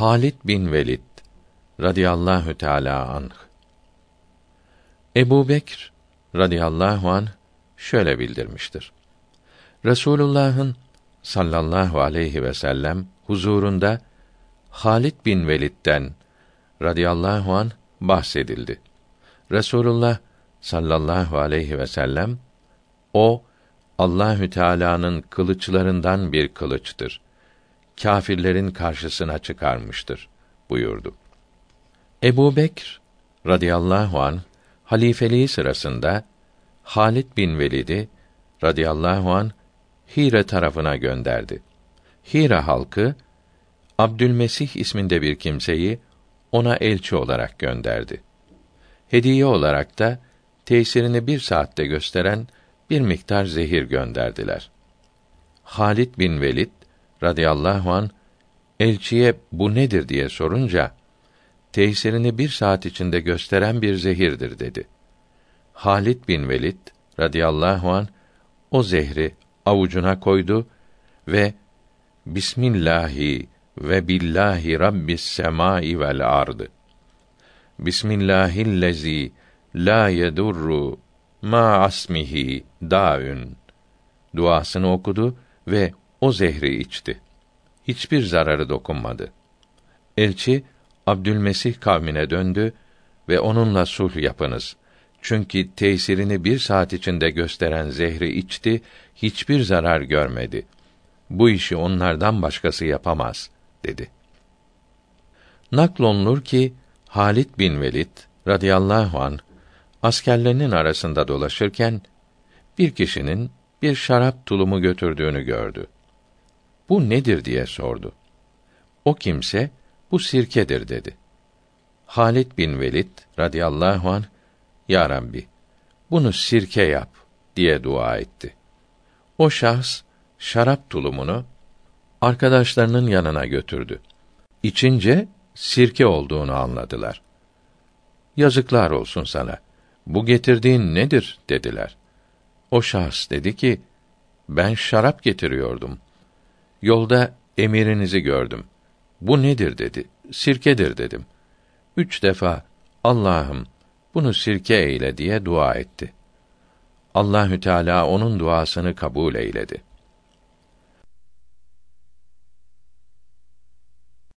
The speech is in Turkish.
Halid bin Velid radıyallahu teala anh Ebu Bekr radıyallahu an şöyle bildirmiştir. Resulullah'ın sallallahu aleyhi ve sellem huzurunda Halid bin Velid'den radıyallahu an bahsedildi. Resulullah sallallahu aleyhi ve sellem o Allahü Teala'nın kılıçlarından bir kılıçtır. Kâfirlerin karşısına çıkarmıştır buyurdu. Ebu Bekr radıyallahu an halifeliği sırasında Halid bin Velid'i radıyallahu an Hire tarafına gönderdi. Hire halkı Abdülmesih isminde bir kimseyi ona elçi olarak gönderdi. Hediye olarak da tesirini bir saatte gösteren bir miktar zehir gönderdiler. Halid bin Velid radıyallahu an elçiye bu nedir diye sorunca tesirini bir saat içinde gösteren bir zehirdir dedi. Halid bin Velid radıyallahu an o zehri avucuna koydu ve Bismillahi ve billahi rabbis semai vel ardı. Bismillahillezî la yedurru ma asmihi daün duasını okudu ve o zehri içti. Hiçbir zararı dokunmadı. Elçi Abdülmesih kavmine döndü ve onunla sulh yapınız. Çünkü tesirini bir saat içinde gösteren zehri içti, hiçbir zarar görmedi. Bu işi onlardan başkası yapamaz, dedi. Naklonlur ki, Halid bin Velid radıyallahu an askerlerinin arasında dolaşırken bir kişinin bir şarap tulumu götürdüğünü gördü. Bu nedir diye sordu. O kimse bu sirkedir dedi. Halid bin Velid radıyallahu an Ya Rabbi bunu sirke yap diye dua etti. O şahs şarap tulumunu arkadaşlarının yanına götürdü. İçince sirke olduğunu anladılar. Yazıklar olsun sana. Bu getirdiğin nedir dediler. O şahs dedi ki, ben şarap getiriyordum. Yolda emirinizi gördüm. Bu nedir dedi. Sirkedir dedim. Üç defa Allah'ım bunu sirke eyle diye dua etti. Allahü Teala onun duasını kabul eyledi.